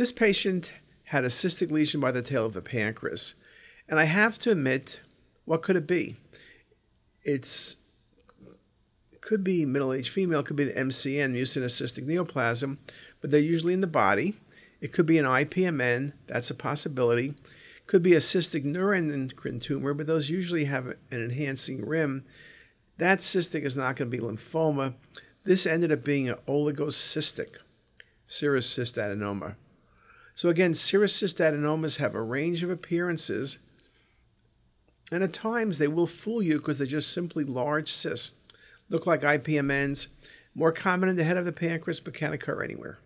This patient had a cystic lesion by the tail of the pancreas, and I have to admit, what could it be? It's it could be middle-aged female, could be the MCN, mucinous cystic neoplasm, but they're usually in the body. It could be an IPMN, that's a possibility. Could be a cystic neuroendocrine tumor, but those usually have an enhancing rim. That cystic is not going to be lymphoma. This ended up being an oligocystic serous cystadenoma. So again, serous cystadenomas have a range of appearances, and at times they will fool you because they're just simply large cysts. Look like IPMNs, more common in the head of the pancreas, but can occur anywhere.